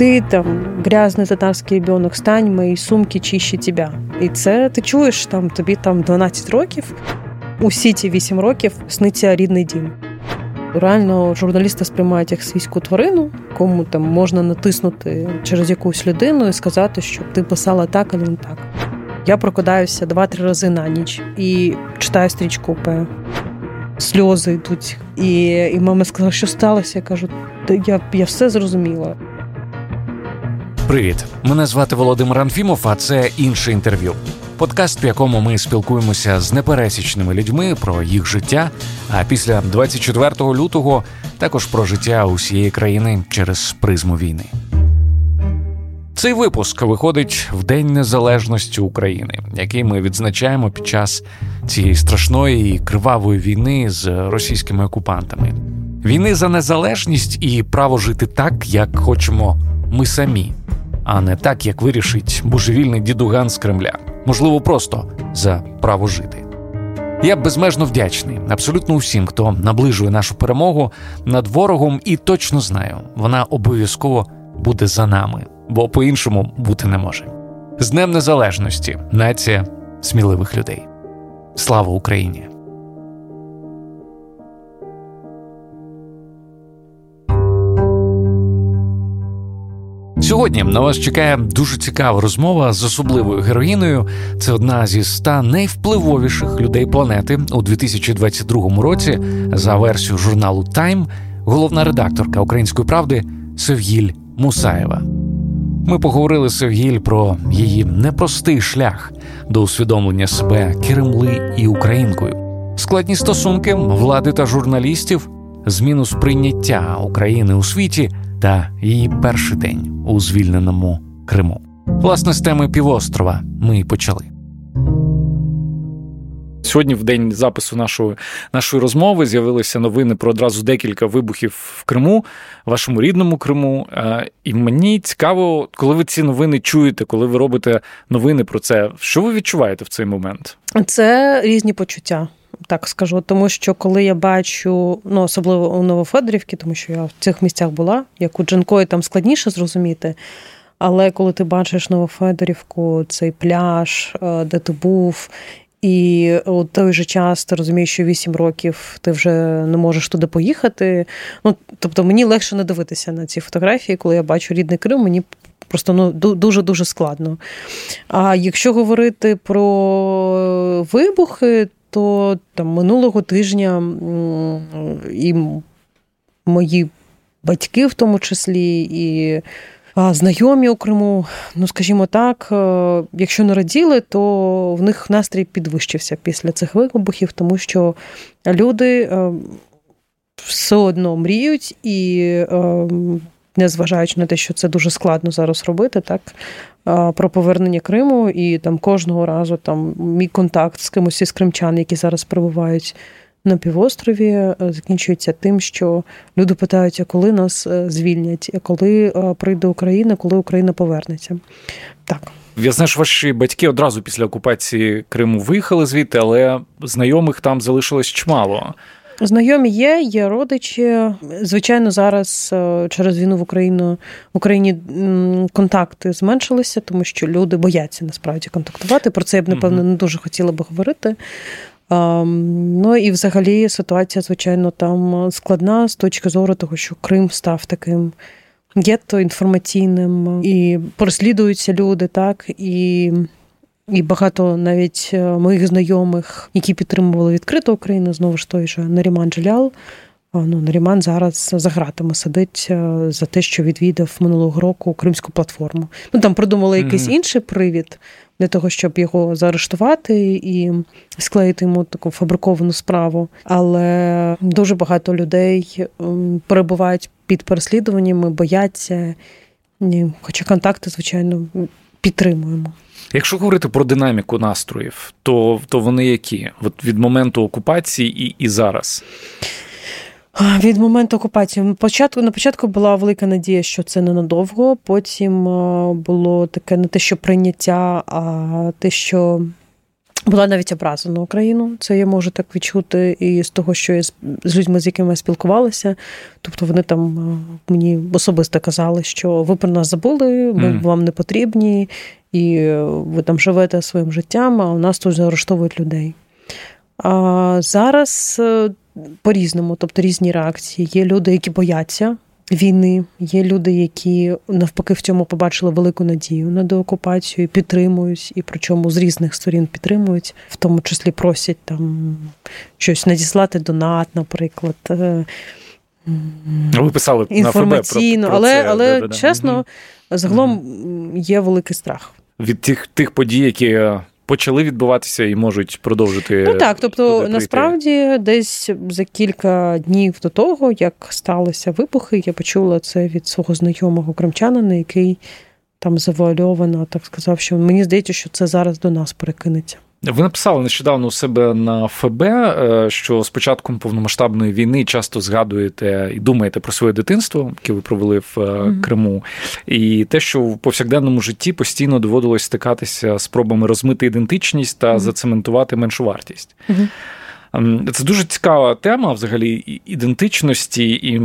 Ти там грязний татарський ребенок, стань мої сумки чище тебе. І це ти чуєш там тобі там 12 років. Усі ці 8 років сниться рідний дім. Реально журналісти сприймають як свійську тварину, кому там можна натиснути через якусь людину і сказати, що ти писала так або не так. Я прокидаюся два-три рази на ніч і читаю стрічку П. Сльози йдуть. І і мама сказала, що сталося. Я кажу, я, я все зрозуміла. Привіт, мене звати Володимир Анфімов, а це інше інтерв'ю. Подкаст, в якому ми спілкуємося з непересічними людьми про їх життя. А після 24 лютого також про життя усієї країни через призму війни. Цей випуск виходить в День Незалежності України, який ми відзначаємо під час цієї страшної і кривавої війни з російськими окупантами. Війни за незалежність і право жити так, як хочемо ми самі, а не так, як вирішить божевільний дідуган з Кремля. Можливо, просто за право жити. Я безмежно вдячний абсолютно усім, хто наближує нашу перемогу над ворогом, і точно знаю, вона обов'язково буде за нами, бо по-іншому бути не може. З Днем Незалежності, нація сміливих людей. Слава Україні! Сьогодні на вас чекає дуже цікава розмова з особливою героїною. Це одна зі ста найвпливовіших людей планети у 2022 році. За версією журналу Time, головна редакторка Української правди Севгіль Мусаєва. Ми поговорили з Севгіль про її непростий шлях до усвідомлення себе Кремли і українкою, складні стосунки влади та журналістів, зміну сприйняття України у світі та її перший день у звільненому Криму. Власне, з теми півострова ми і почали. Сьогодні, в день запису нашої нашої розмови, з'явилися новини про одразу декілька вибухів в Криму, вашому рідному Криму. І мені цікаво, коли ви ці новини чуєте, коли ви робите новини про це, що ви відчуваєте в цей момент? Це різні почуття так скажу. Тому що коли я бачу, ну особливо у Новофедорівці, тому що я в цих місцях була, як у Джанкої там складніше зрозуміти. Але коли ти бачиш Новофедорівку, цей пляж, е, де ти був, і у той же час ти розумієш, що 8 років ти вже не можеш туди поїхати. Ну тобто мені легше не дивитися на ці фотографії, коли я бачу рідний Крим, мені просто ну дуже дуже складно. А якщо говорити про вибухи, то там минулого тижня і мої батьки, в тому числі, і знайомі у Криму, ну скажімо так, е, якщо не раділи, то в них настрій підвищився після цих вибухів, тому що люди е, все одно мріють і. Незважаючи на те, що це дуже складно зараз робити, так про повернення Криму, і там кожного разу там мій контакт з кимось із кримчан, які зараз перебувають на півострові, е, закінчується тим, що люди питають, а коли нас е, звільнять, коли е, прийде Україна, коли Україна повернеться. Так. Я знаю, що ваші батьки одразу після окупації Криму виїхали звідти, але знайомих там залишилось чимало. Знайомі є, є родичі. Звичайно, зараз е, через війну в Україну в Україні контакти зменшилися, тому що люди бояться насправді контактувати. Про це я б напевно не дуже хотіла би говорити. Ну і взагалі ситуація, звичайно, там складна з точки зору того, що Крим став таким гетто інформаційним і переслідуються люди, так і. І багато навіть е, моїх знайомих, які підтримували відкриту Україну, знову ж той же Наріман Джелял. Ну, Наріман зараз за гратами сидить е, за те, що відвідав минулого року кримську платформу. Ну там придумали якийсь mm-hmm. інший привід для того, щоб його заарештувати і склеїти йому таку фабриковану справу. Але дуже багато людей перебувають під переслідуваннями, бояться. Хоча контакти, звичайно, підтримуємо. Якщо говорити про динаміку настроїв, то то вони які? От Від моменту окупації і і зараз? Від моменту окупації початку на початку була велика надія, що це ненадовго. Потім було таке не те, що прийняття, а те, що була навіть образа на Україну. Це я можу так відчути і з того, що я з людьми, з якими я спілкувалася. Тобто вони там е, мені особисто казали, що ви про нас забули, ми mm. вам не потрібні, і ви там живете своїм життям, а у нас тут заарештовують людей. А зараз е, по-різному, тобто різні реакції. Є люди, які бояться війни. Є люди, які навпаки в цьому побачили велику надію на деокупацію, підтримують, і причому з різних сторін підтримують, в тому числі просять там щось надіслати донат, наприклад. Е, Ви писали інформаційно, на ФБ про, про але це. але да, да, чесно, загалом є великий страх від тих тих подій, які почали відбуватися і можуть продовжити. Ну так, тобто насправді десь за кілька днів до того, як сталися вибухи, я почула це від свого знайомого кримчанина, який там завуальовано так сказав, що мені здається, що це зараз до нас перекинеться. Ви написали нещодавно у себе на ФБ, е, що з початком повномасштабної війни часто згадуєте і думаєте про своє дитинство, яке ви провели в mm-hmm. Криму, і те, що в повсякденному житті постійно доводилось стикатися з спробами розмити ідентичність та mm-hmm. зацементувати меншу вартість. Mm-hmm. Ем, це дуже цікава тема взагалі ідентичності, і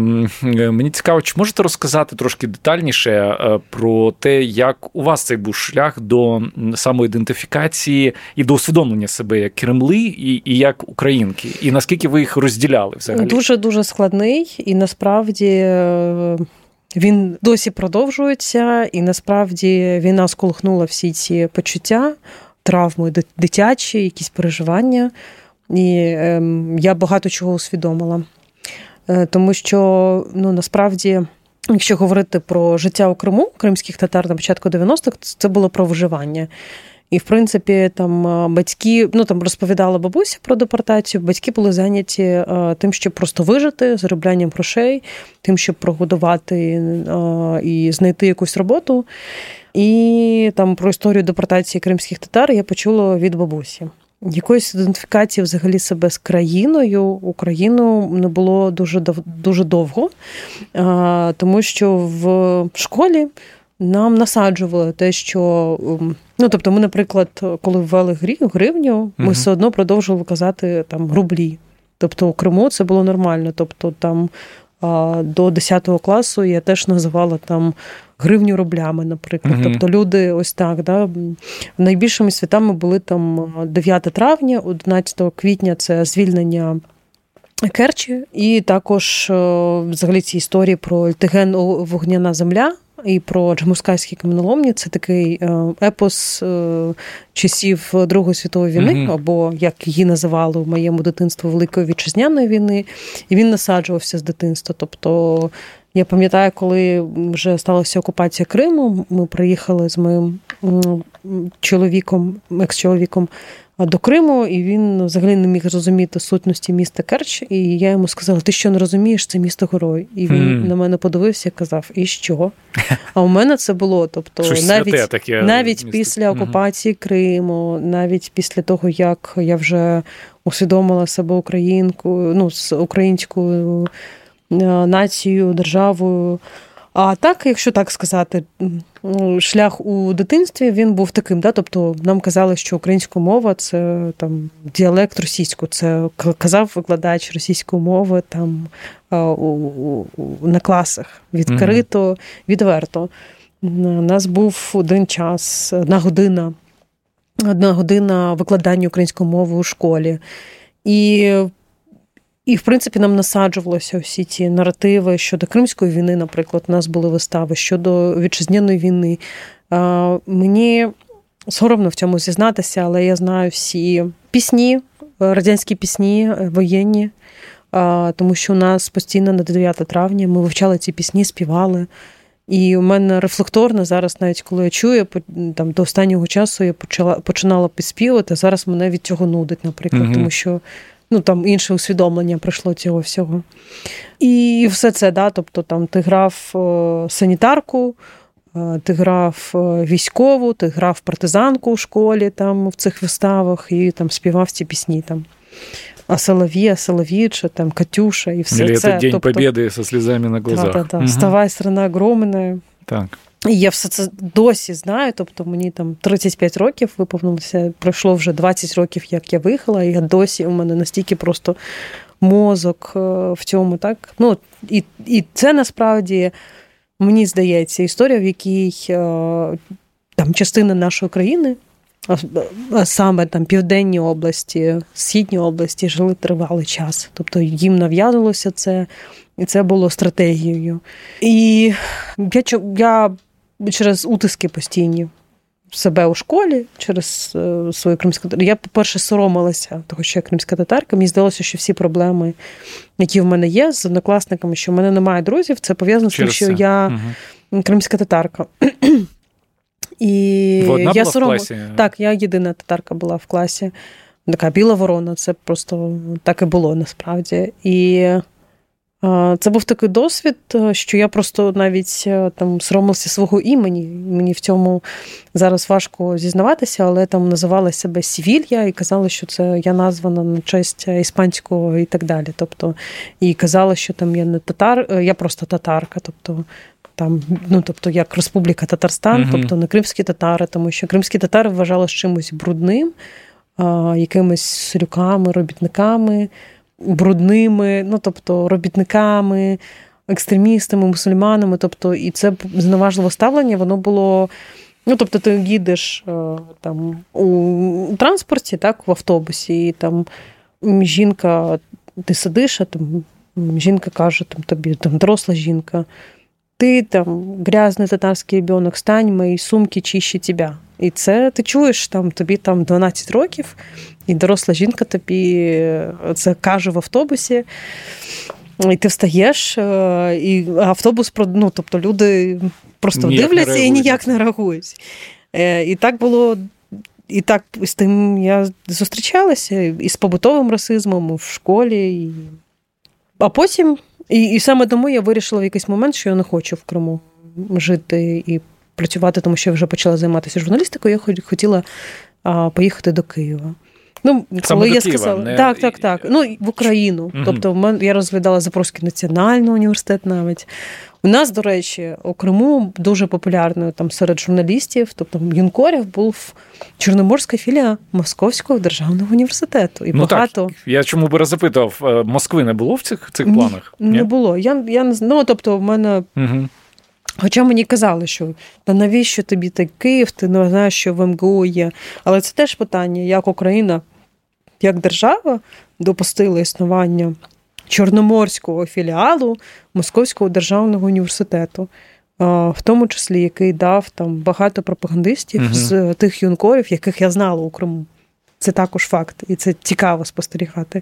мені цікаво, чи можете розказати трошки детальніше е, про те, як у вас цей був шлях до самоідентифікації і до усвідомлення себе як кремли і, і як українки, і наскільки ви їх розділяли взагалі? Дуже дуже складний, і насправді. Е, він досі продовжується, і насправді війна сколихнула всі ці почуття, травми дитячі, якісь переживання. І е, я багато чого усвідомила. Е, тому що ну, насправді, якщо говорити про життя у Криму, кримських татар на початку 90-х, це було про виживання. І, в принципі, там е, батьки ну там розповідала бабуся про депортацію. Батьки були зайняті е, тим, щоб просто вижити, зароблянням грошей, тим, щоб прогодувати і знайти якусь роботу. І там про історію депортації кримських татар я почула від бабусі. Якоїсь ідентифікації взагалі себе з країною Україну не було дуже дуже довго, тому що в школі нам насаджували те, що ем, ну тобто, ми, наприклад, коли ввели гривню, ми угу. все одно продовжували казати там рублі. Тобто у Криму це було нормально. Тобто там до 10 класу я теж називала там гривню рублями, наприклад. uh Тобто люди ось так. Да? Найбільшими святами були там 9 травня, 11 квітня це звільнення. Керчі, і також взагалі ці історії про Ельтиген Вогняна Земля і про Аджимушкайські каменоломні. Це такий епос часів Другої світової війни, mm або як її називали в моєму дитинстві Великої вітчизняної війни. І він насаджувався з дитинства. Тобто я пам'ятаю, коли вже сталася окупація Криму, ми приїхали з моїм чоловіком, екс-чоловіком до Криму, і він взагалі не міг зрозуміти сутності міста Керч. І я йому сказала: Ти що не розумієш, це місто герой. І він mm. на мене подивився і казав: І що? А у мене це було. Тобто, Щось навіть таке навіть після окупації mm-hmm. Криму, навіть після того, як я вже усвідомила себе українкою, ну з українською. Е, нацією, державою. А так, якщо так сказати, шлях у дитинстві він був таким. Да? Тобто нам казали, що українська мова це там діалект російського, це казав викладач російської мови там у, у, на класах відкрито, відверто. У нас був один час, одна година, одна година викладання української мови у школі. І і, в принципі, нам насаджувалося всі ці наративи щодо Кримської війни, наприклад, у нас були вистави щодо вітчизняної війни. Мені соромно в цьому зізнатися, але я знаю всі пісні, радянські пісні, е, воєнні, тому що у нас постійно на 9 травня ми вивчали ці пісні, співали. І у мене рефлекторно зараз, навіть коли я чую, там до останнього часу я почала починала підспівати. Зараз мене від цього нудить, наприклад, mm тому що ну там інше усвідомлення пройшло цього всього. І все це, да, тобто там ти грав е, санітарку, е, ти грав е, військову, ти грав партизанку у школі там в цих виставах і там співав ці пісні там. А Солові, а Соловіча, там Катюша і все Или це. День тобто, Побєди зі слізами на глазах. Да, да, да. Угу. Вставай, страна огромна. Так. І я все це досі знаю. Тобто мені там 35 років виповнилося, пройшло вже 20 років, як я виїхала, і я досі у мене настільки просто мозок е, в цьому, так? Ну, І і це насправді, мені здається, історія, в якій е, там частина нашої країни, а саме там Південні області, Східні області жили тривалий час. Тобто їм нав'язувалося це, і це було стратегією. І я я через утиски постійні себе у школі через е, свою кримську Я, по-перше, соромилася, того, що я кримська татарка. Мені здалося, що всі проблеми, які в мене є з однокласниками, що в мене немає друзів, це пов'язано з тим, що я угу. кримська татарка. І одна я була сором... в класі? Так, я єдина татарка була в класі. Така біла ворона, це просто так і було насправді. І це був такий досвід, е, що я просто навіть е, там соромилася свого імені. Мені в цьому зараз важко зізнаватися, але там називала себе Сівілья і казала, що це я названа на честь іспанського і так далі. Тобто, і казала, що там я не татар, е, я просто татарка. тобто там, ну тобто як Республіка Татарстан, uh тобто не кримські татари, тому що кримські татари вважали чимось брудним, якимись сурюками, робітниками брудними, ну тобто робітниками, екстремістами, мусульманами. Тобто, і це зневажливе ставлення, воно було. Ну, тобто, ти їдеш е, там у транспорті, так, в автобусі, і там жінка, ти сидиш, а там жінка каже там, тобі, там доросла жінка, ти там грязний татарський ребенок, стань, мої сумки чище тебе. І це ти чуєш, там тобі там 12 років, і доросла жінка тобі е, це каже в автобусі. І ти встаєш, е, і автобус ну, тобто люди просто ніяк дивляться і ніяк не реагують. Е, і так було. І так з тим я зустрічалася і з побутовим расизмом в школі. І... А потім, і і саме тому я вирішила в якийсь момент, що я не хочу в Криму жити і працювати, тому що я вже почала займатися журналістикою. Я хотіла а, поїхати до Києва. Ну, коли я Києва, сказала, не... так, так, так. Ну, в Україну. Угу. Тобто, я розглядала Запорізький національний університет навіть. У нас, до речі, у Криму дуже популярною там серед журналістів, тобто юнкорів, був Чорноморська філія Московського державного університету. І ну багато... так, Я чому би запитав, е, Москви не було в цих цих планах? Ні, Не було. Я я не ну, тобто, в мене. Угу. Хоча мені казали, що та навіщо тобі той Київ, ти не знаєш, що в МГУ є. Але це теж питання, як Україна, як держава допустила існування чорноморського філіалу Московського державного університету, в тому числі який дав там багато пропагандистів угу. з тих юнкорів, яких я знала у Криму. Це також факт, і це цікаво спостерігати.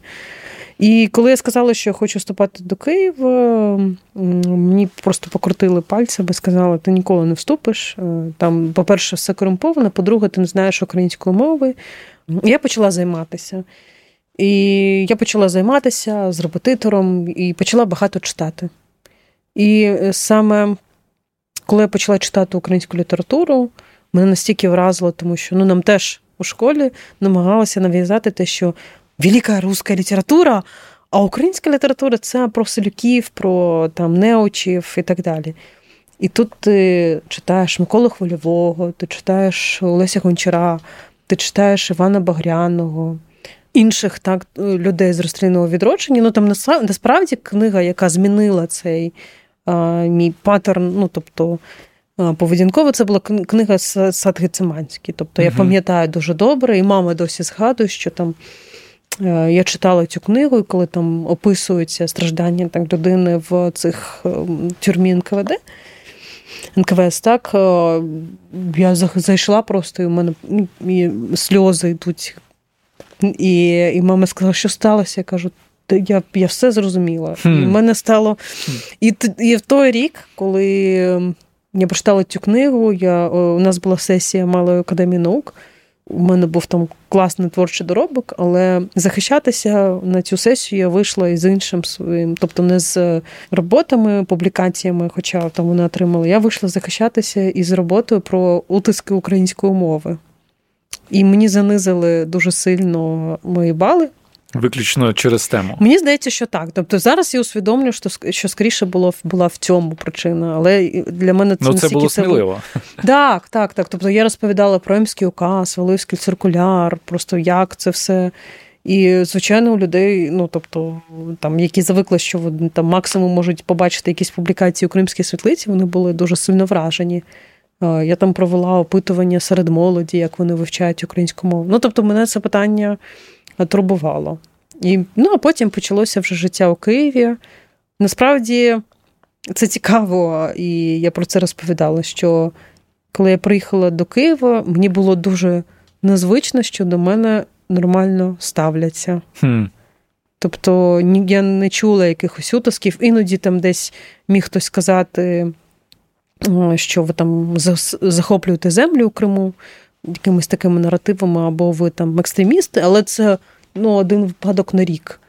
І коли я сказала, що я хочу вступати до Києва, мені просто покрутили пальцями, сказали, ти ніколи не вступиш. Е, там, по-перше, все корумповане, по-друге, ти не знаєш української мови. Я почала займатися. І я почала займатися з репетитором і почала багато читати. І е, саме коли я почала читати українську літературу, мене настільки вразило, тому що ну, нам теж у школі намагалися нав'язати те, що велика руська література, а українська література це про селюків, про там неочів і так далі. І тут ти читаєш Миколу Хвильового, ти читаєш Олеся Гончара, ти читаєш Івана Багряного, інших так, людей з розстрільного відродження. Ну там насправді книга, яка змінила цей а, мій паттерн, ну тобто. Поведінково це була книга Садги Циманський. Тобто я пам'ятаю дуже добре, і мама досі згадує, що там Е, я читала цю книгу, і коли там описуються страждання так, людини в цих е, тюрмі НКВД. НКВС, так, е, я зайшла просто, і в мене ну, і сльози йдуть. І і мама сказала, що сталося. Я кажу, я я все зрозуміла. Хм. І в мене стало. І і в той рік, коли я прочитала цю книгу, я, у нас була сесія Малої академії наук. У мене був там класний творчий доробок, але захищатися на цю сесію я вийшла із іншим своїм, тобто не з роботами, публікаціями, хоча там вона отримала. Я вийшла захищатися із роботою про утиски української мови. І мені занизили дуже сильно мої бали Виключно через тему. Мені здається, що так. Тобто зараз я усвідомлю, що що скоріше було була в цьому причина. Але для мене це Ну, це було сміливо. Так, так, так. Тобто я розповідала про Емський указ, Валивський циркуляр, просто як це все. І, звичайно, у людей, ну тобто, там, які звикли, що вони там максимум можуть побачити якісь публікації у Кримській світлиці, вони були дуже сильно вражені. Я там провела опитування серед молоді, як вони вивчають українську мову. Ну, тобто, мене це питання турбувало. І, Ну, а потім почалося вже життя у Києві. Насправді це цікаво, і я про це розповідала. Що коли я приїхала до Києва, мені було дуже незвично, що до мене нормально ставляться. Хм. Тобто я не чула якихось утисків, іноді там десь міг хтось сказати, що ви там захоплюєте землю у Криму якимись такими наративами, або ви там екстремісти, але це ну, один випадок на рік.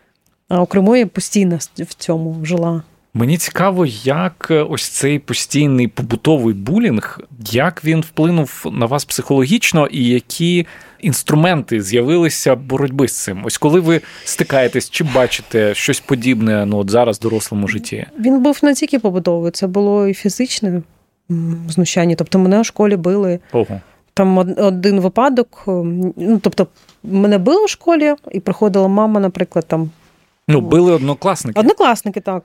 А у Криму я постійно в цьому жила. Мені цікаво, як е, ось цей постійний побутовий булінг, як він вплинув на вас психологічно, і які інструменти з'явилися боротьби з цим? Ось коли ви стикаєтесь чи бачите щось подібне ну, от зараз в дорослому житті? Він був не тільки побутовий, це було і фізичне знущання. Тобто мене в школі били. Ого. Там один випадок, ну тобто, мене били в школі, і приходила мама, наприклад, там Ну, били однокласники. Однокласники, так,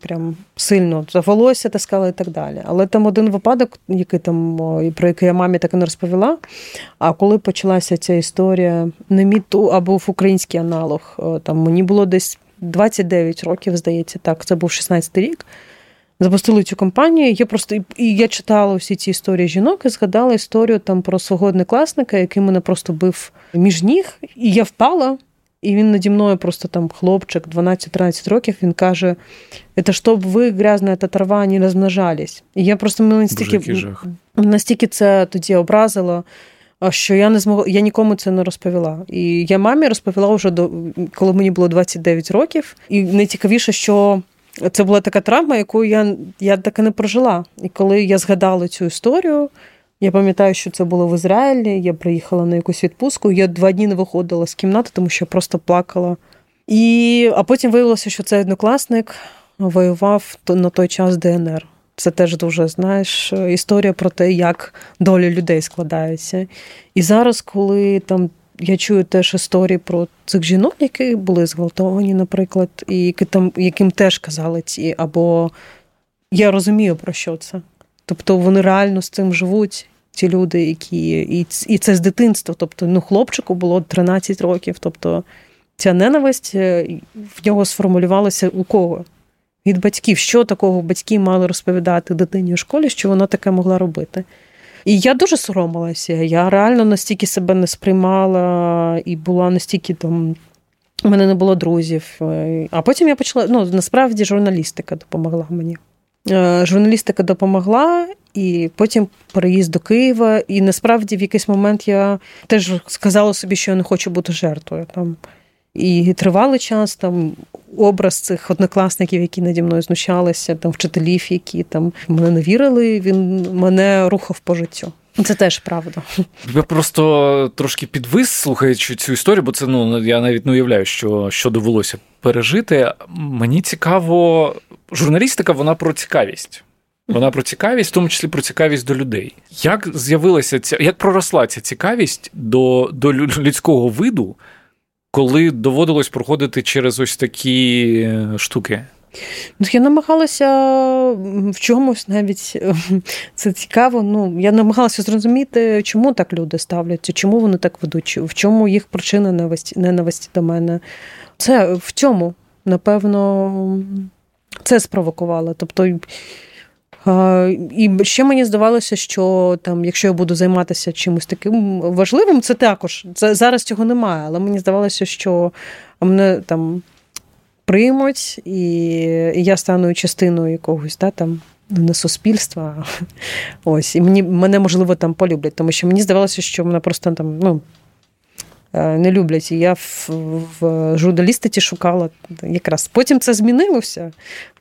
прям сильно за волосся таскали і так далі. Але там один випадок, який там, про який я мамі так і не розповіла. А коли почалася ця історія, не міту, або в український аналог, там мені було десь 29 років, здається, так, це був 16-й рік. Запустили цю компанію. Я просто і я читала всі ці історії жінок і згадала історію там про свого однокласника, який мене просто бив між ніг, і я впала. І він наді мною просто там хлопчик 12-13 років, він каже: це щоб ви, грязна та трава, не розмножались. І я просто мене настільки настільки це тоді образило, що я не змогла, я нікому це не розповіла. І я мамі розповіла вже до коли мені було 29 років. І найцікавіше, що це була така травма, яку я я так і не прожила. І коли я згадала цю історію. Я пам'ятаю, що це було в Ізраїлі. Я приїхала на якусь відпустку. Я два дні не виходила з кімнати, тому що просто плакала. І, А потім виявилося, що цей однокласник воював на той час ДНР. Це теж дуже, знаєш, історія про те, як долі людей складаються. І зараз, коли там я чую теж історії про цих жінок, які були зґвалтовані, наприклад, і які там, яким теж казали ці, або я розумію, про що це. Тобто вони реально з цим живуть, ті люди, які і і це з дитинства. Тобто, ну, хлопчику було 13 років. Тобто ця ненависть е, в нього сформулювалася у кого? Від батьків, що такого батьки мали розповідати дитині у школі, що вона таке могла робити. І я дуже соромилася. Я реально настільки себе не сприймала і була настільки там. У мене не було друзів. Е, а потім я почала. Ну, насправді журналістика допомогла мені. Е, журналістика допомогла, і потім переїзд до Києва. І насправді в якийсь момент я теж сказала собі, що я не хочу бути жертвою. Там. І тривалий час там образ цих однокласників, які наді мною знущалися, там вчителів, які там мене не вірили, він мене рухав по життю. Це теж правда. Я просто трошки підвис, слухаючи цю історію, бо це ну я навіть не уявляю, що що довелося пережити. Мені цікаво, журналістика вона про цікавість. Вона про цікавість, в тому числі про цікавість до людей. Як з'явилася ця, як проросла ця цікавість до, до людського виду, коли доводилось проходити через ось такі е, штуки? Ну, я намагалася в чомусь навіть це цікаво. Ну, я намагалася зрозуміти, чому так люди ставляться, чому вони так ведуть, в чому їх причина ненависті, ненависті до мене. Це в цьому, напевно, це спровокувало. Тобто. І ще мені здавалося, що там, якщо я буду займатися чимось таким важливим, це також це зараз цього немає. Але мені здавалося, що мене там приймуть, і я стану частиною якогось да, там. Не суспільства. Ось, і мені мене можливо там полюблять, тому що мені здавалося, що мене просто там ну, е, не люблять. І я в, в журналістиці шукала якраз. Потім це змінилося.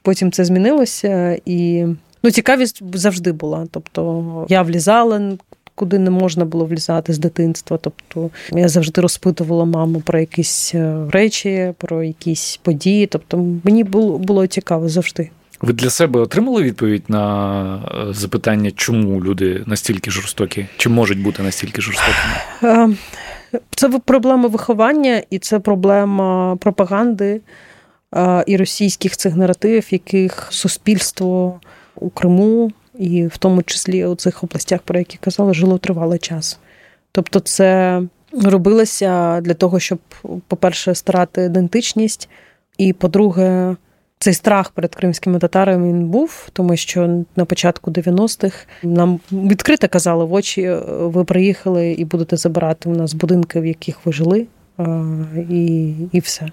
Потім це змінилося і. Ну, цікавість завжди була. Тобто я влізала куди не можна було влізати з дитинства. Тобто я завжди розпитувала маму про якісь е, речі, про якісь події. Тобто мені було було цікаво завжди. Ви для себе отримали відповідь на е, запитання, чому люди настільки жорстокі, чи можуть бути настільки жорстокими? Е, це проблема виховання і це проблема пропаганди і російських цих наративів, яких суспільство у Криму і в тому числі у цих областях, про які казали, жило тривалий час. Тобто, це робилося для того, щоб, по-перше, старати ідентичність, і по-друге, цей страх перед кримськими татарами він був, тому що на початку 90-х нам відкрито казали в очі: ви приїхали і будете забирати у нас будинки, в яких ви жили, і, і все.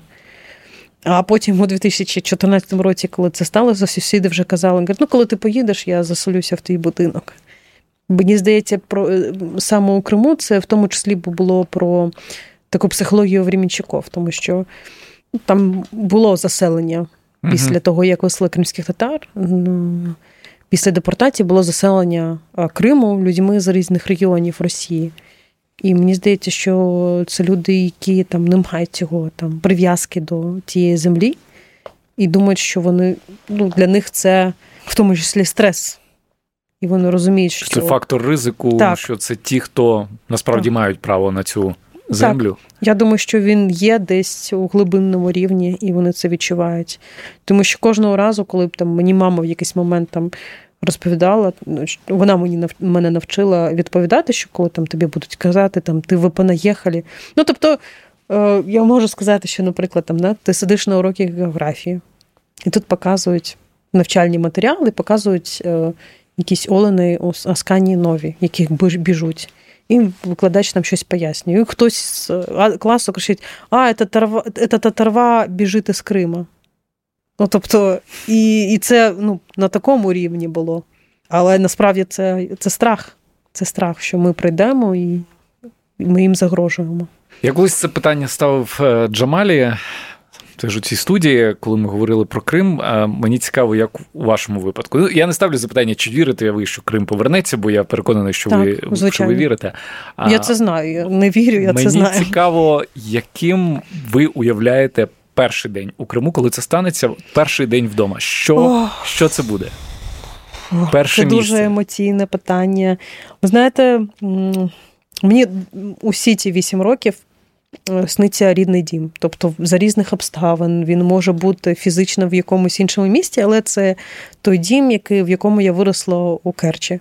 А потім у 2014 році, коли це сталося, сусіди вже казали, говорять, ну коли ти поїдеш, я заселюся в твій будинок. Мені здається, про е, саме у Криму це в тому числі було про таку психологію Времінчуков, тому що там було заселення після uh того, як висли кримських татар. Після депортації було заселення Криму людьми з різних регіонів Росії. І мені здається, що це люди, які там не мають цього там прив'язки до тієї землі, і думають, що вони ну, для них це в тому числі стрес. І вони розуміють, що це фактор ризику, так. що це ті, хто насправді так. мають право на цю землю. Так. Я думаю, що він є десь у глибинному рівні, і вони це відчувають. Тому що кожного разу, коли б там мені мама в якийсь момент там розповідала, ну, вона мені мене навчила відповідати, що коли там тобі будуть казати, там ти ви понаїхали. Ну тобто е, я можу сказати, що, наприклад, там да, ти сидиш на уроки географії, і тут показують навчальні матеріали, показують е, якісь олени аскані нові, яких біжуть. І викладач нам щось пояснює. І хтось з класу кричить: А, це татарва, біжить із Крима. Ну, тобто, і і це ну, на такому рівні було. Але насправді це це страх. Це страх, що ми прийдемо і ми їм загрожуємо. Я колись це питання ставив е, Джамалі. Теж у цій студії, коли ми говорили про Крим, е, мені цікаво, як у вашому випадку. Ну, я не ставлю запитання, чи вірите ви, що Крим повернеться, бо я переконаний, що так, ви що ви вірите. Я це знаю. Я не вірю, я мені це знаю. Мені цікаво, яким ви уявляєте перший день у Криму, коли це станеться, перший день вдома. Що що це буде? Перше Це дуже емоційне питання. Ви знаєте, мені усі ці вісім років е, сниться рідний дім. Тобто, за різних обставин він може бути фізично в якомусь іншому місті, але це той дім, який, в якому я виросла у Керчі.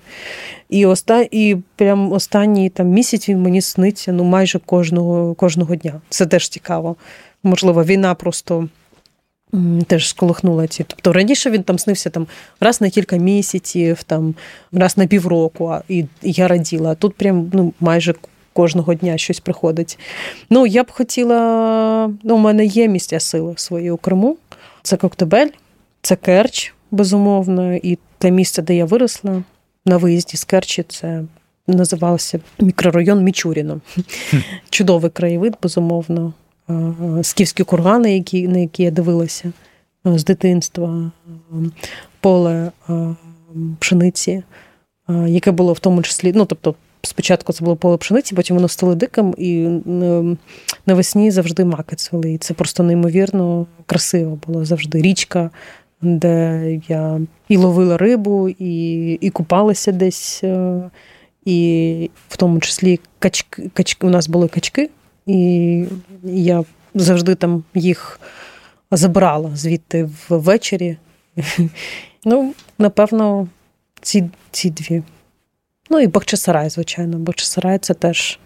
І оста... і прям останній там місяць він мені сниться ну, майже кожного, кожного дня. Це теж цікаво можливо, війна просто. Теж сколихнула ці. Тобто раніше він там снився там раз на кілька місяців, там раз на півроку, а і я раділа. А тут прям ну, майже кожного дня щось приходить. Ну, я б хотіла. Ну, у мене є місця сили свої у Криму. Це Коктебель, це Керч, безумовно, і те місце, де я виросла на виїзді з Керчі, це називався мікрорайон Мічуріно. Чудовий краєвид, безумовно. Е, скіфські кургани, які, на які я дивилася е, з дитинства, поле е, пшениці, яке було в тому числі, ну тобто. Спочатку це було поле пшениці, потім воно стало диким, і навесні завжди маки цвели. І це просто неймовірно красиво було завжди. Річка, де я і ловила рибу, і і купалася десь, і в тому числі качки, качки у нас були качки і я завжди там їх забрала звідти ввечері. Ну, напевно, ці ці дві. Ну і Бахчисарай, звичайно. Бахчисарай це теж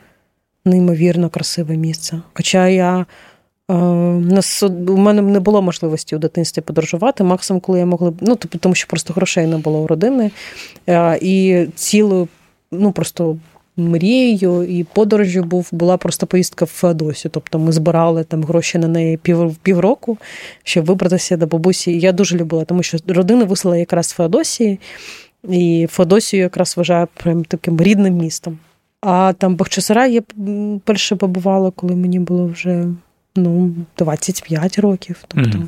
неймовірно красиве місце. Хоча я. Е, у мене не було можливості у дитинстві подорожувати. Максимум, коли я могла ну, тому що просто грошей не було у родини. Е, і цілу, ну просто мрією і подорожю був була просто поїздка в Феодосію. Тобто ми збирали там гроші на неї пів півроку, щоб вибратися до бабусі. Я дуже любила, тому що родина вислала якраз з Феодосії, і Феодосію якраз вважаю прям таким рідним містом. А там Бахчисарай я перше побувала, коли мені було вже ну, 25 років. Тобто. Mm-hmm.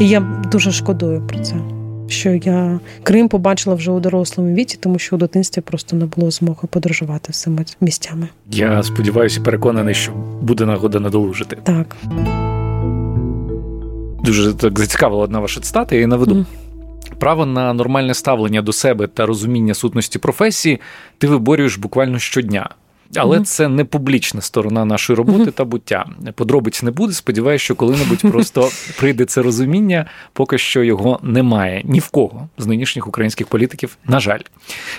І я дуже шкодую про це. Що я Крим побачила вже у дорослому віці, тому що у дитинстві просто не було змоги подорожувати цими місцями. Я сподіваюся, переконаний, що буде нагода надолужити. Так. Дуже так зацікавила одна ваша цитата, я її наведу. Mm. Право на нормальне ставлення до себе та розуміння сутності професії ти виборюєш буквально щодня. Але mm-hmm. це не публічна сторона нашої роботи mm-hmm. та буття. Подробиць не буде. Сподіваюся, що коли-небудь просто прийде це розуміння, поки що його немає ні в кого з нинішніх українських політиків. На жаль,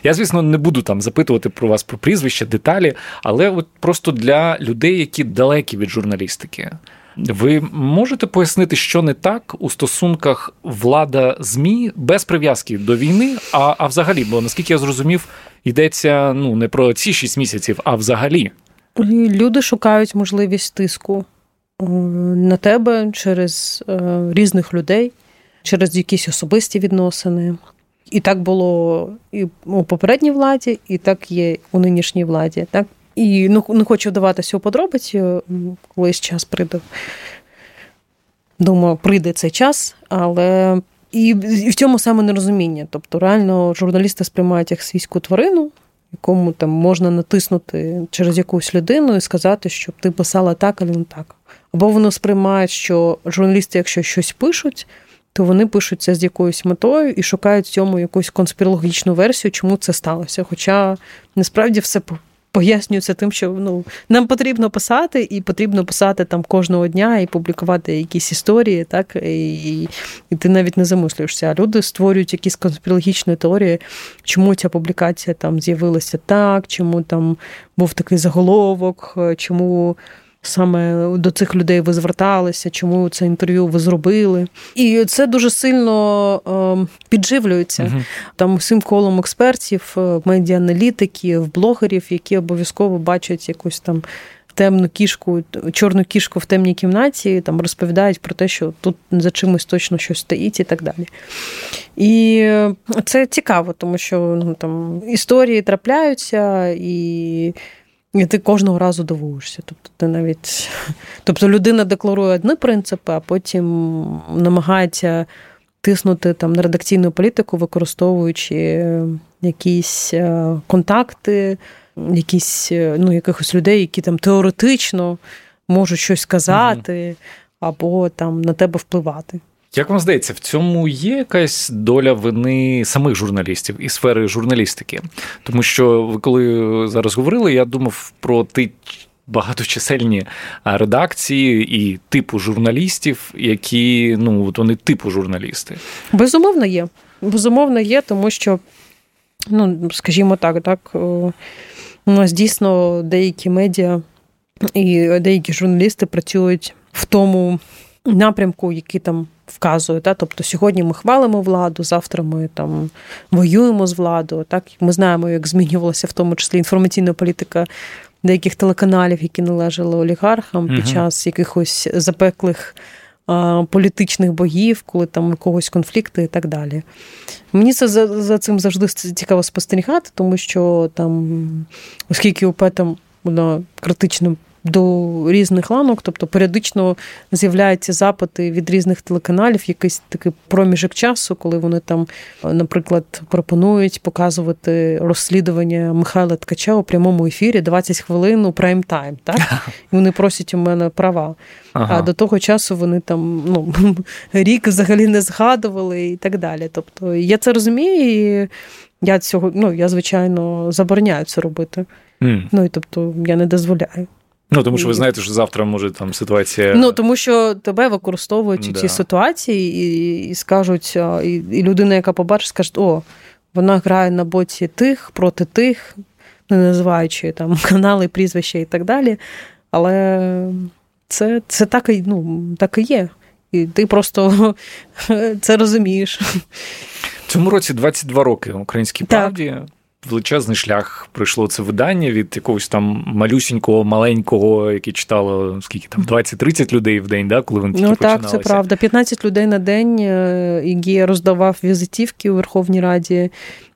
я звісно не буду там запитувати про вас про прізвища, деталі, але от просто для людей, які далекі від журналістики. Ви можете пояснити, що не так у стосунках влада змі без прив'язки до війни? А а взагалі, бо наскільки я зрозумів, йдеться ну не про ці шість місяців, а взагалі. Люди шукають можливість тиску е, на тебе через е, різних людей, через якісь особисті відносини. І так було і у попередній владі, і так є у нинішній владі. Так і ну, не хочу вдаватися у подробиці, колись час прийде. Думаю, прийде цей час, але і, і в цьому саме нерозуміння. Тобто, реально журналісти сприймають як свійську тварину, якому там можна натиснути через якусь людину і сказати, щоб ти писала так або не так. Або вони сприймають, що журналісти, якщо щось пишуть, то вони пишуть це з якоюсь метою і шукають в цьому якусь конспірологічну версію, чому це сталося. Хоча насправді все пояснюється тим, що ну нам потрібно писати, і потрібно писати там кожного дня і публікувати якісь історії, так і, і ти навіть не замислюєшся. Люди створюють якісь конспірологічні теорії, чому ця публікація там з'явилася так, чому там був такий заголовок, чому саме до цих людей ви зверталися, чому це інтерв'ю ви зробили. І це дуже сильно е, підживлюється угу. там усім колом експертів, е, медіаналітиків, блогерів, які обов'язково бачать якусь там. Темну кішку, чорну кішку в темній кімнаті, там розповідають про те, що тут за чимось точно щось стоїть і так далі. І це цікаво, тому що ну, там історії трапляються, і і ти кожного разу дивуєшся. Тобто ти навіть тобто людина декларує одні принципи, а потім намагається тиснути там на редакційну політику, використовуючи якісь е, контакти, якісь е, ну, якихось людей, які там теоретично можуть щось сказати, або там на тебе впливати. Як вам здається, в цьому є якась доля вини самих журналістів і сфери журналістики? Тому що ви коли зараз говорили, я думав про ті багаточисельні редакції і типу журналістів, які ну от вони типу журналісти. Безумовно, є. Безумовно, є, тому що, ну скажімо так, так у нас дійсно деякі медіа і деякі журналісти працюють в тому напрямку, який там вказує. Та? Тобто сьогодні ми хвалимо владу, завтра ми там воюємо з владою. Так? Ми знаємо, як змінювалася в тому числі інформаційна політика деяких телеканалів, які належали олігархам угу. під час якихось запеклих. Політичних боїв, коли там якогось конфлікту і так далі. Мені це за за цим завжди цікаво спостерігати, тому що там, оскільки УП там вона критично до різних ланок, тобто періодично з'являються запити від різних телеканалів, якийсь такий проміжок часу, коли вони там, наприклад, пропонують показувати розслідування Михайла Ткача у прямому ефірі 20 хвилин у прайм-тайм. Так? І вони просять у мене права. Ага. А до того часу вони там ну, рік взагалі не згадували і так далі. Тобто я це розумію, і я цього, ну я звичайно забороняю це робити. Mm. Ну і тобто я не дозволяю. Ну, тому що ви знаєте, що завтра може там ситуація. Ну, тому що тебе використовують у цій ситуації і і скажуть, і, і людина, яка побачить, скаже, о, вона грає на боці тих проти тих, не називаючи там канали, прізвища і так далі. Але це це так і ну, так і є. І ти просто це розумієш. В цьому році 22 роки українській правді величезний шлях пройшло це видання від якогось там малюсінького, маленького, яке читало скільки там 20-30 людей в день, да, коли вони тільки Ну так, це правда. 15 людей на день які е, роздавав візитівки у Верховній Раді.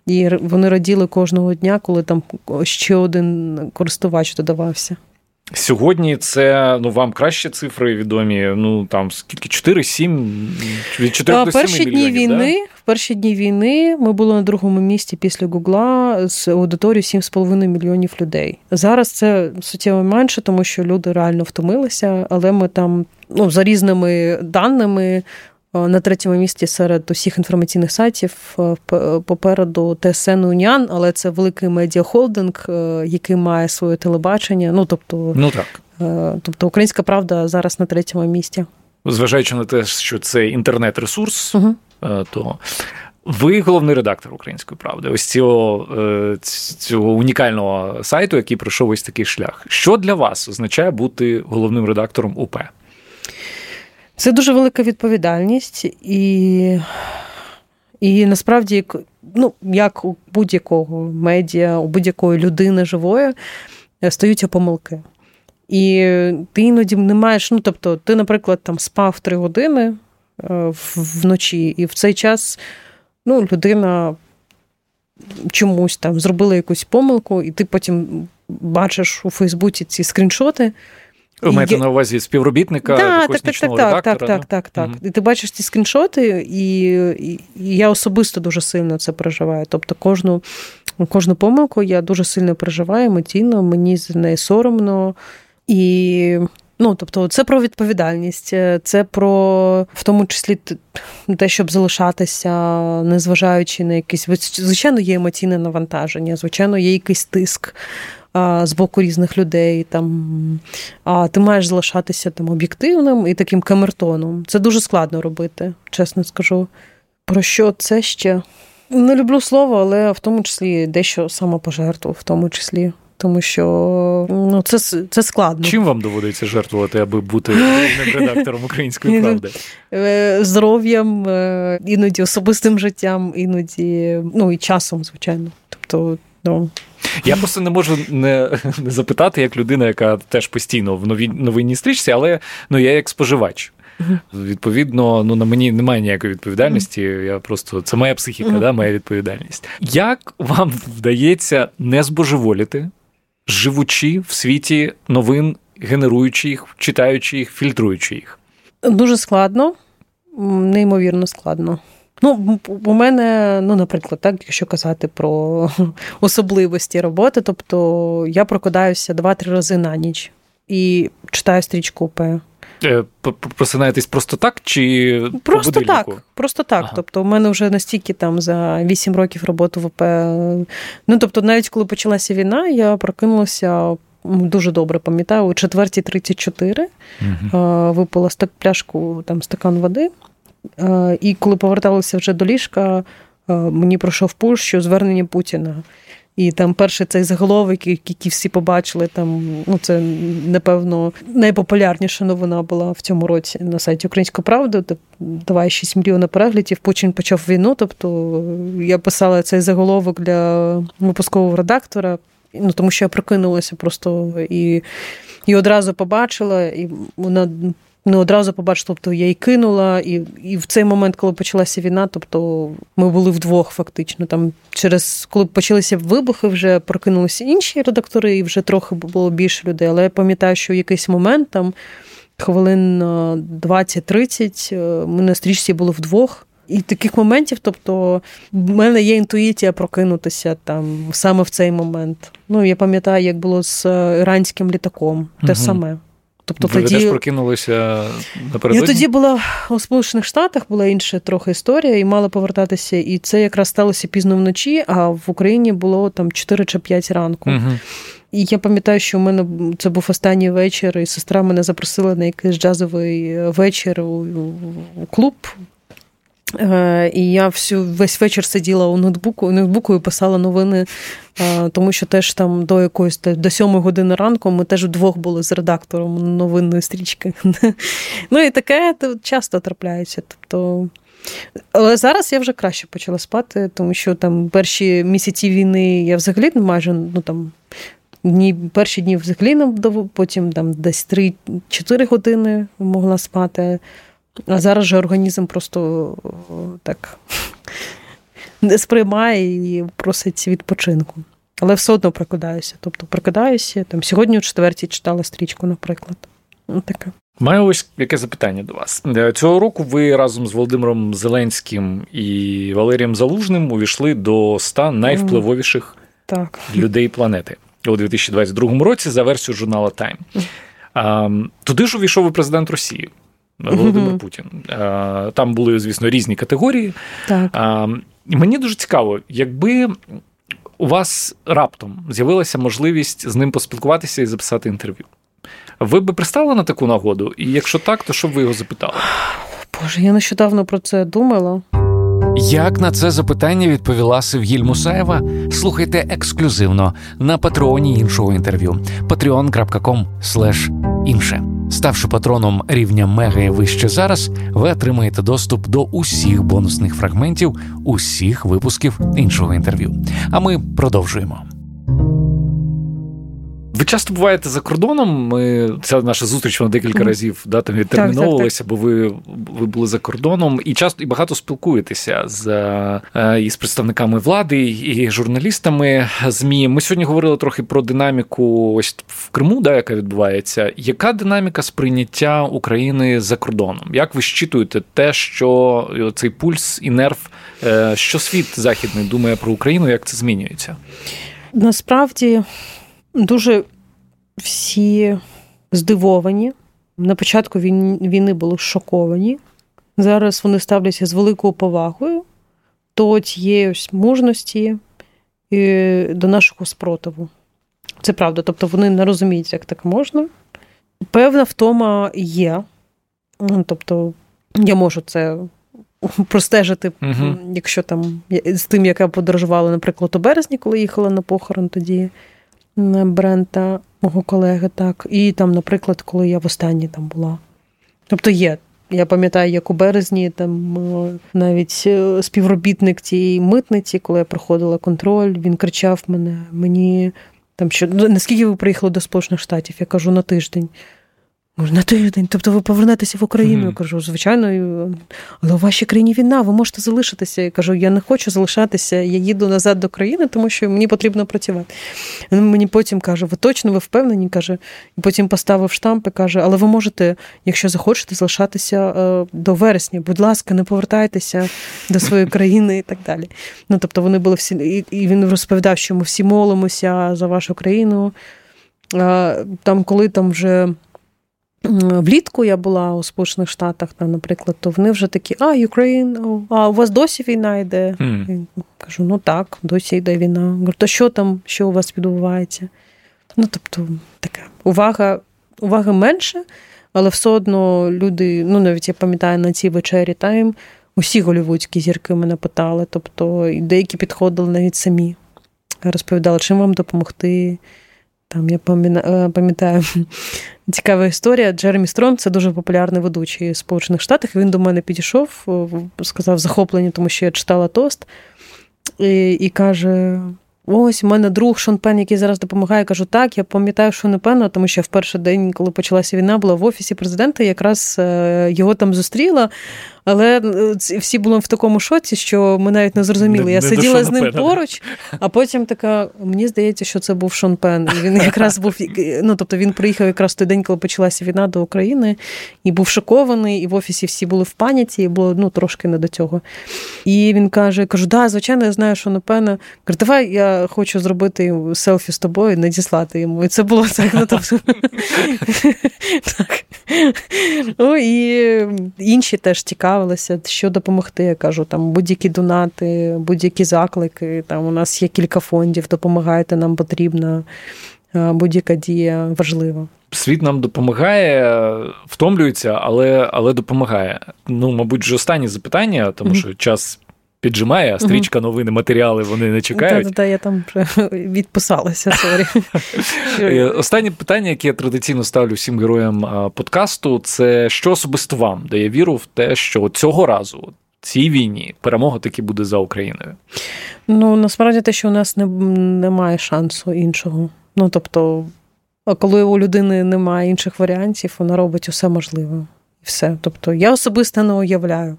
І вони раділи кожного дня, коли там ще один користувач додавався. Сьогодні це ну вам кращі цифри відомі. Ну там скільки 4-7 від 4 до 7 перші мільйонів, дні війни. Да? В перші дні війни ми були на другому місці після Гугла з аудиторією 7,5 мільйонів людей. Зараз це суттєво менше, тому що люди реально втомилися, але ми там ну за різними даними. На третьому місці серед усіх інформаційних сайтів попереду ТСН Уніан, але це великий медіахолдинг, який має своє телебачення. Ну тобто, ну так. Тобто Українська Правда зараз на третьому місці. Зважаючи на те, що це інтернет-ресурс, угу. то ви головний редактор Української правди, ось цього цього унікального сайту, який пройшов ось такий шлях. Що для вас означає бути головним редактором УП? Це дуже велика відповідальність, і і насправді, ну, як у будь-якого медіа, у будь-якої людини живої е, стаються помилки. І ти іноді не маєш, ну тобто, ти, наприклад, там спав три години е, вночі, і в цей час ну, людина чомусь там зробила якусь помилку, і ти потім бачиш у Фейсбуці ці скріншоти. Ви маєте на увазі співробітника да, якогось так, нічного так, редактора? Так, так, так, так. Угу. І ти бачиш ці скріншоти, і, і, і я особисто дуже сильно це переживаю. Тобто кожну кожну помилку я дуже сильно переживаю емоційно, мені з неї соромно. І ну, тобто, це про відповідальність, це про в тому числі те, щоб залишатися, незважаючи на якісь звичайно, є емоційне навантаження, звичайно, є якийсь тиск з боку різних людей. Там, А ти маєш залишатися там об'єктивним і таким камертоном. Це дуже складно робити, чесно скажу. Про що це ще? Не люблю слово, але в тому числі дещо самопожертву, в тому числі. Тому що ну, це це складно. Чим вам доводиться жертвувати, аби бути редактором української правди? Е, здоров'ям, е, іноді особистим життям, іноді ну і часом, звичайно. Тобто, ну. Я просто не можу не, не запитати, як людина, яка теж постійно в новій новинній стрічці, але ну я як споживач. Відповідно, ну на мені немає ніякої відповідальності. Я просто це моя психіка, да, моя відповідальність. Як вам вдається не збожеволіти, живучи в світі новин, генеруючи їх, читаючи їх, фільтруючи їх? Дуже складно, неймовірно складно. Ну, у мене, ну, наприклад, так, якщо казати про особливості роботи, тобто я прокидаюся два-три рази на ніч і читаю стрічку П. Е, просинаєтесь просто так чи просто по так? Просто так. Ага. Тобто, у мене вже настільки там за 8 років роботи в ОП. Ну тобто, навіть коли почалася війна, я прокинулася. Дуже добре пам'ятаю, о 4.34 угу. випила пляшку там стакан води, і коли поверталися вже до ліжка, мені пройшов пуш, що звернення Путіна. І там перший цей заголовок, який всі побачили, там ну це напевно найпопулярніша новина була в цьому році на сайті Української правди. Давай 6 мільйонів переглядів. Путін почав війну. Тобто я писала цей заголовок для випускового редактора. Ну тому що я прокинулася просто і і одразу побачила, і вона не одразу побачила, тобто я її кинула, і і в цей момент, коли почалася війна, тобто ми були вдвох, фактично. Там через коли почалися вибухи, вже прокинулися інші редактори, і вже трохи було більше людей. Але я пам'ятаю, що в якийсь момент там хвилин 20-30 е, ми на стрічці були вдвох. І таких моментів, тобто, в мене є інтуїція прокинутися там саме в цей момент. Ну я пам'ятаю, як було з іранським літаком, те угу. саме. Тобто Ви тоді... теж прокинулися напередодні? Я тоді була у Сполучених Штатах, була інша трохи історія, і мала повертатися. І це якраз сталося пізно вночі, а в Україні було там 4 чи 5 ранку. Угу. І я пам'ятаю, що у мене це був останній вечір, і сестра мене запросила на якийсь джазовий вечір у клуб Е, і я всю весь вечір сиділа у ноутбуку, ноутбуку і писала новини, е, тому що теж там до якоїсь до сьомої години ранку ми теж вдвох були з редактором новинної стрічки. Ну і таке часто трапляється. Тобто. Але зараз я вже краще почала спати, тому що там перші місяці війни я взагалі майже ну там. Дні, перші дні взагалі не потім там десь 3-4 години могла спати. А зараз же організм просто так не сприймає і просить відпочинку. Але все одно прокидаюся. Тобто прокидаюся. Там сьогодні о четвертій читала стрічку, наприклад. Ну, таке. Маю ось яке запитання до вас. Е, цього року ви разом з Володимиром Зеленським і Валерієм Залужним увійшли до ста найвпливовіших так. людей планети у 2022 році за версією журналу Time. Туди ж увійшов і президент Росії. Володимир Путін. Там були, звісно, різні категорії. Так. Мені дуже цікаво, якби у вас раптом з'явилася можливість з ним поспілкуватися і записати інтерв'ю. Ви би пристали на таку нагоду? І якщо так, то що б ви його запитали? Боже, я нещодавно про це думала. Як на це запитання відповіла Севгіль Мусаєва? Слухайте ексклюзивно на патреоні іншого інтерв'ю patreon.com інше. Ставши патроном рівня Мега і вище зараз, ви отримаєте доступ до усіх бонусних фрагментів, усіх випусків іншого інтерв'ю. А ми продовжуємо. Ви часто буваєте за кордоном. Ми ця наша зустріч вона декілька разів да, там відтерміновувалася, бо ви ви були за кордоном і часто і багато спілкуєтеся з е, із представниками влади і журналістами. Змі ми сьогодні говорили трохи про динаміку ось в Криму, да, яка відбувається. Яка динаміка сприйняття України за кордоном? Як ви щитуєте те, що цей пульс і нерв, е, що світ західний думає про Україну? Як це змінюється? Насправді дуже всі здивовані. На початку війни були шоковані. Зараз вони ставляться з великою повагою до тієї ось мужності і до нашого спротиву. Це правда. Тобто вони не розуміють, як так можна. Певна втома є. Тобто, я можу це простежити, угу. якщо там з тим, як я подорожувала, наприклад, у березні, коли їхала на похорон тоді. Брента, мого колеги, так. І там, наприклад, коли я в останній там була. Тобто є. Я пам'ятаю, як у березні там навіть е, співробітник цієї митниці, коли я проходила контроль, він кричав мене, мені там що наскільки ви приїхали до Сполучених Штатів? Я кажу на тиждень. Може, на тиждень, тобто ви повернетеся в Україну. Mm-hmm. Я кажу, звичайно, але у вашій країні війна, ви можете залишитися. Я кажу, я не хочу залишатися, я їду назад до країни, тому що мені потрібно працювати. Він мені потім каже, ви точно ви впевнені? каже, і потім поставив штамп і каже, але ви можете, якщо захочете, залишатися е, до вересня. Будь ласка, не повертайтеся до своєї країни і так далі. Ну, тобто вони були всі, і він розповідав, що ми всі молимося за вашу країну. Там, коли там вже. Влітку я була у Сполучених Штатах, там, наприклад, то вони вже такі, а, Україн, а у вас досі війна йде? Mm. Кажу, ну так, досі йде війна. Говорю, то що там, що у вас відбувається? Ну, тобто, така увага, увага менше, але все одно люди, ну навіть я пам'ятаю на цій вечері тайм, усі голівудські зірки мене питали, тобто деякі підходили навіть самі. Розповідали, чим вам допомогти. Там я е, пам'ятаю цікава історія. Джеремі Стронг це дуже популярний ведучий в Сполучених Штатах. Він до мене підійшов, сказав захоплення, тому що я читала тост, і, і каже: Ось у мене друг Шон Пен, який зараз допомагає. Я кажу, так, я пам'ятаю, що не певно, тому що в перший день, коли почалася війна, була в офісі президента, якраз е, його там зустріла. Але е, всі були в такому шоці, що ми навіть не зрозуміли. Не, я не сиділа з ним Пена. поруч, а потім така: мені здається, що це був Шон Пен. І він якраз був ну тобто він приїхав якраз той день, коли почалася війна до України, і був шокований, і в офісі всі були в паніці, і було ну трошки не до цього. І він каже: кажу, да, звичайно, я знаю, що Пена. Каже, давай я хочу зробити селфі з тобою, надіслати йому. І це було так. Ну, тобто... так. Ну, і інші теж цікавилися, що допомогти. Я кажу, там будь-які донати, будь-які заклики. Там у нас є кілька фондів, допомагайте, нам потрібна будь-яка дія важлива. Світ нам допомагає, втомлюється, але але допомагає. Ну, мабуть, вже останнє запитання, тому що час піджимає, а стрічка новини, матеріали вони не чекають. Та, я там відписалася. sorry. Е, останнє питання, яке я традиційно ставлю всім героям подкасту, це що особисто вам дає віру в те, що цього разу. Цій війні перемога таки буде за Україною. Ну насправді те, що у нас не, немає шансу іншого. Ну тобто, коли у людини немає інших варіантів, вона робить усе можливе. І все. Тобто, я особисто не уявляю.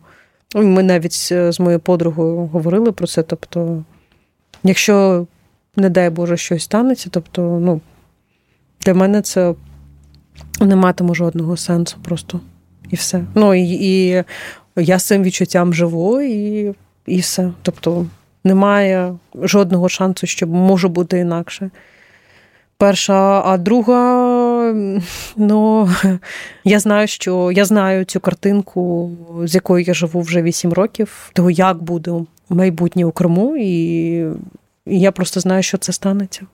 Ми навіть з моєю подругою говорили про це. Тобто, якщо не дай Боже, щось станеться. Тобто, ну, для мене це не матиме жодного сенсу просто. І все. Ну, і, і я з цим відчуттям живу, і, і все. Тобто, немає жодного шансу, що може бути інакше. Перша, а друга, ну я знаю, що я знаю цю картинку, з якою я живу вже 8 років, того як буде майбутнє у Криму, і, я просто знаю, що це станеться.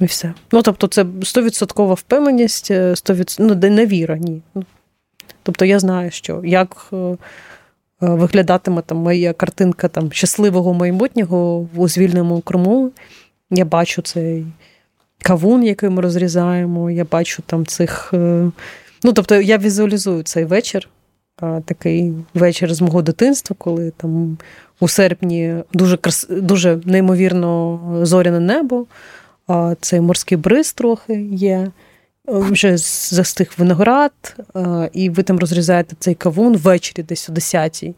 І все. Ну, тобто, це стовідсоткова впевненість, 100%, ну, не віра, ні. Тобто я знаю, що як е, виглядатиме там моя картинка там щасливого майбутнього у звільненому Криму. Я бачу цей кавун, який ми розрізаємо. Я бачу там цих. Е, ну, тобто, я візуалізую цей вечір, такий вечір з мого дитинства, коли там у серпні дуже крас... дуже неймовірно зоряне небо, цей морський бриз трохи є. Вже застиг виноград, і ви там розрізаєте цей кавун ввечері, десь о 10-й,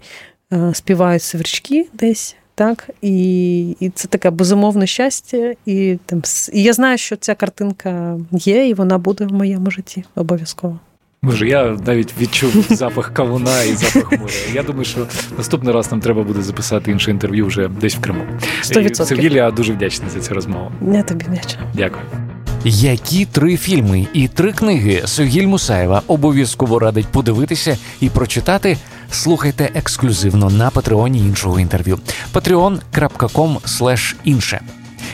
співають сверчки десь так? І і це таке безумовне щастя. І там, і я знаю, що ця картинка є, і вона буде в моєму житті обов'язково. Боже, я навіть відчув запах кавуна і запах моря. Я думаю, що наступний раз нам треба буде записати інше інтерв'ю вже десь в Криму. 100%. Сергій, я дуже вдячний за цю розмову. Я тобі вдячна. Дякую. Які три фільми і три книги Согіль Мусаєва обов'язково радить подивитися і прочитати? Слухайте ексклюзивно на патреоні іншого інтерв'ю. patreon.com інше.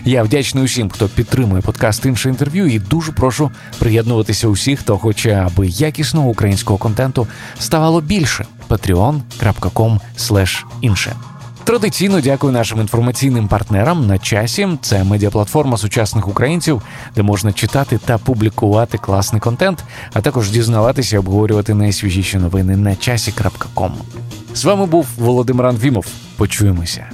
Я вдячний усім, хто підтримує подкаст інше інтерв'ю, і дуже прошу приєднуватися усіх, хто хоче, аби якісного українського контенту ставало більше. patreon.com інше. Традиційно дякую нашим інформаційним партнерам на часі. Це медіаплатформа сучасних українців, де можна читати та публікувати класний контент, а також дізнаватися і обговорювати найсвіжіші новини на часі.ком. З вами був Володимир Анвімов. Почуємося.